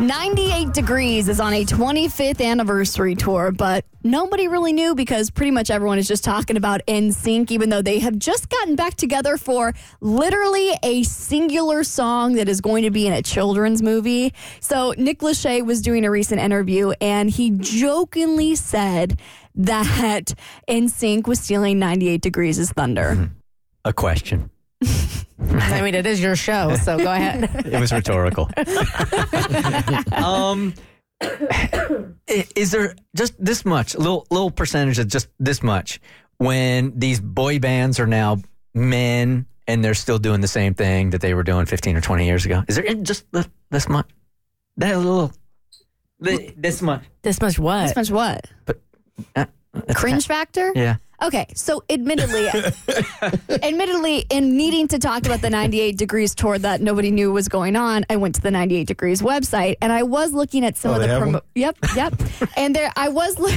98 Degrees is on a 25th anniversary tour, but nobody really knew because pretty much everyone is just talking about NSYNC, even though they have just gotten back together for literally a singular song that is going to be in a children's movie. So Nick Lachey was doing a recent interview and he jokingly said that NSYNC was stealing 98 Degrees' thunder. Hmm. A question. I mean, it is your show, so go ahead. It was rhetorical. um, is there just this much, little little percentage of just this much, when these boy bands are now men and they're still doing the same thing that they were doing 15 or 20 years ago? Is there just this much? That little, this much? This much what? This much what? Uh, Cringe factor? Yeah. Okay, so admittedly, admittedly, in needing to talk about the 98 Degrees tour that nobody knew was going on, I went to the 98 Degrees website and I was looking at some Oh, of the promo. Yep, yep. and there, I was. Li-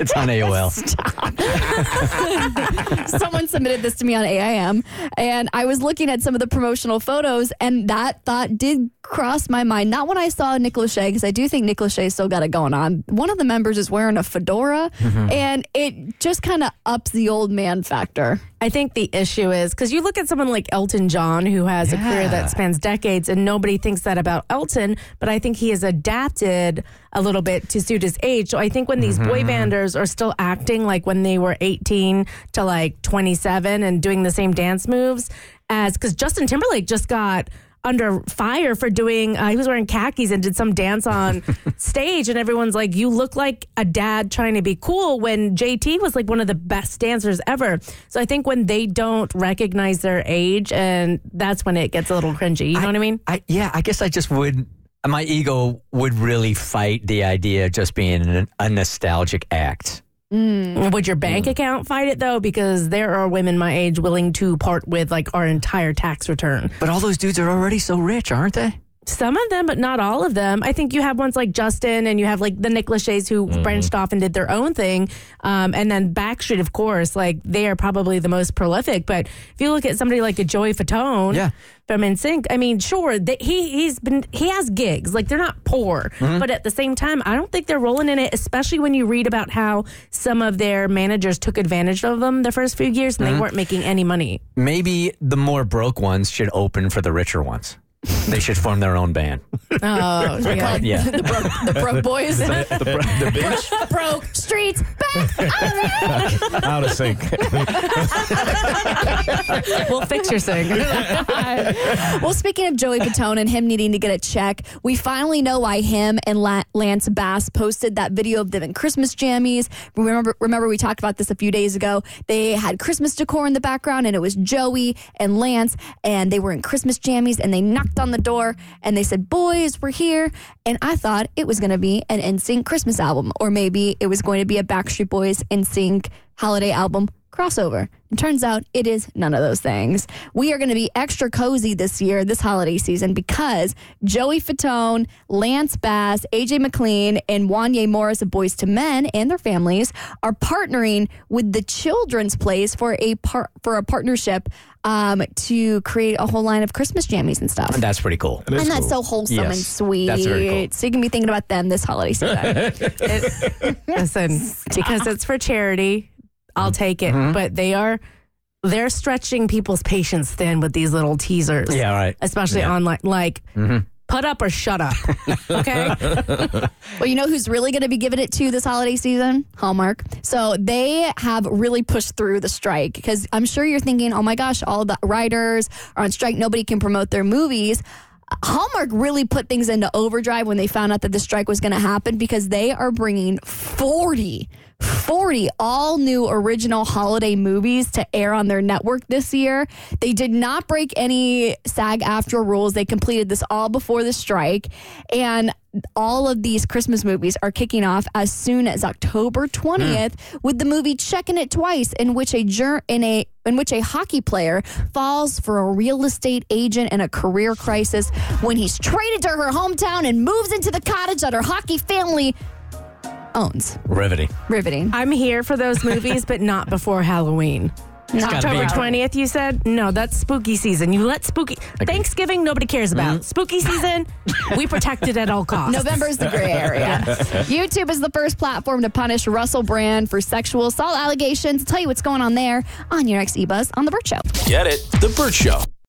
It's on AOL. Stop. Someone submitted this to me on AIM, and I was looking at some of the promotional photos, and that thought did cross my mind. Not when I saw Nick Lachey, because I do think Nick Lachey still got it going on. One of the members is wearing a fedora, mm-hmm. and it just kind of ups the old man factor. I think the issue is because you look at someone like Elton John, who has a career that spans decades, and nobody thinks that about Elton, but I think he has adapted a little bit to suit his age. So I think when these boy mm-hmm. banders are still acting like when they were 18 to like 27 and doing the same dance moves as because Justin Timberlake just got under fire for doing uh, he was wearing khakis and did some dance on stage and everyone's like you look like a dad trying to be cool when JT was like one of the best dancers ever so I think when they don't recognize their age and that's when it gets a little cringy you know what I mean I yeah, I guess I just would. My ego would really fight the idea of just being an, a nostalgic act. Mm. would your bank mm. account fight it though? Because there are women my age willing to part with like our entire tax return. But all those dudes are already so rich, aren't they? Some of them, but not all of them. I think you have ones like Justin and you have like the Nick Lachey's who mm-hmm. branched off and did their own thing. Um, and then Backstreet, of course, like they are probably the most prolific. But if you look at somebody like a Joey Fatone Yeah. from NSYNC, I mean, sure, that he, he's been, he has gigs. Like they're not poor. Mm-hmm. But at the same time, I don't think they're rolling in it, especially when you read about how some of their managers took advantage of them the first few years and they mm-hmm. weren't making any money. Maybe the more broke ones should open for the richer ones. They should form their own band. Oh, yeah. Yeah. The broke, the broke boys, The, the bitch broke streets back. out of sync. we'll fix your sing. well, speaking of Joey Fatone and him needing to get a check, we finally know why him and La- Lance Bass posted that video of them in Christmas jammies. Remember, remember we talked about this a few days ago. They had Christmas decor in the background, and it was Joey and Lance, and they were in Christmas jammies, and they knocked on the door and they said, "Boys, we're here." And I thought it was going to be an NSYNC Christmas album, or maybe it was going to be a Backstreet Boys NSYNC holiday album crossover. It turns out it is none of those things. We are going to be extra cozy this year, this holiday season, because Joey Fatone, Lance Bass, AJ McLean, and Wanya Morris of Boyz II Men and their families are partnering with the Children's Place for a par- for a partnership um, to create a whole line of Christmas jammies and stuff. And that's pretty cool. It is and that's cool. so wholesome Yes, and sweet. that's very cool. So you can be thinking about them this holiday season. Listen, because it's for charity, I'll mm-hmm. take it. Mm-hmm. But they are they're stretching people's patience thin with these little teasers. Yeah, right. Especially Yeah. online. Like, mm-hmm. put up or shut up. Okay. Well, you know who's really going to be giving it to this holiday season? Hallmark. So they have really pushed through the strike because I'm sure you're thinking, oh my gosh, all the writers are on strike. Nobody can promote their movies. Hallmark really put things into overdrive when they found out that the strike was going to happen because they are bringing 40, 40 all new original holiday movies to air on their network this year. They did not break any SAG-AFTRA rules. They completed this all before the strike. And all of these Christmas movies are kicking off as soon as October 20th hmm. with the movie Checking It Twice in which a jur- in a in which a hockey player falls for a real estate agent in a career crisis when he's traded to her hometown and moves into the cottage that her hockey family owns. Riveting. Riveting. I'm here for those movies, but not before Halloween. Not October twentieth, you said? No, that's spooky season. You let spooky Thanksgiving nobody cares about. Mm-hmm. Spooky season, we protect it at all costs. November is the gray area. YouTube is the first platform to punish Russell Brand for sexual assault allegations. Tell you what's going on there on your next eBuzz on The Burt Show. Get it? The Burt Show.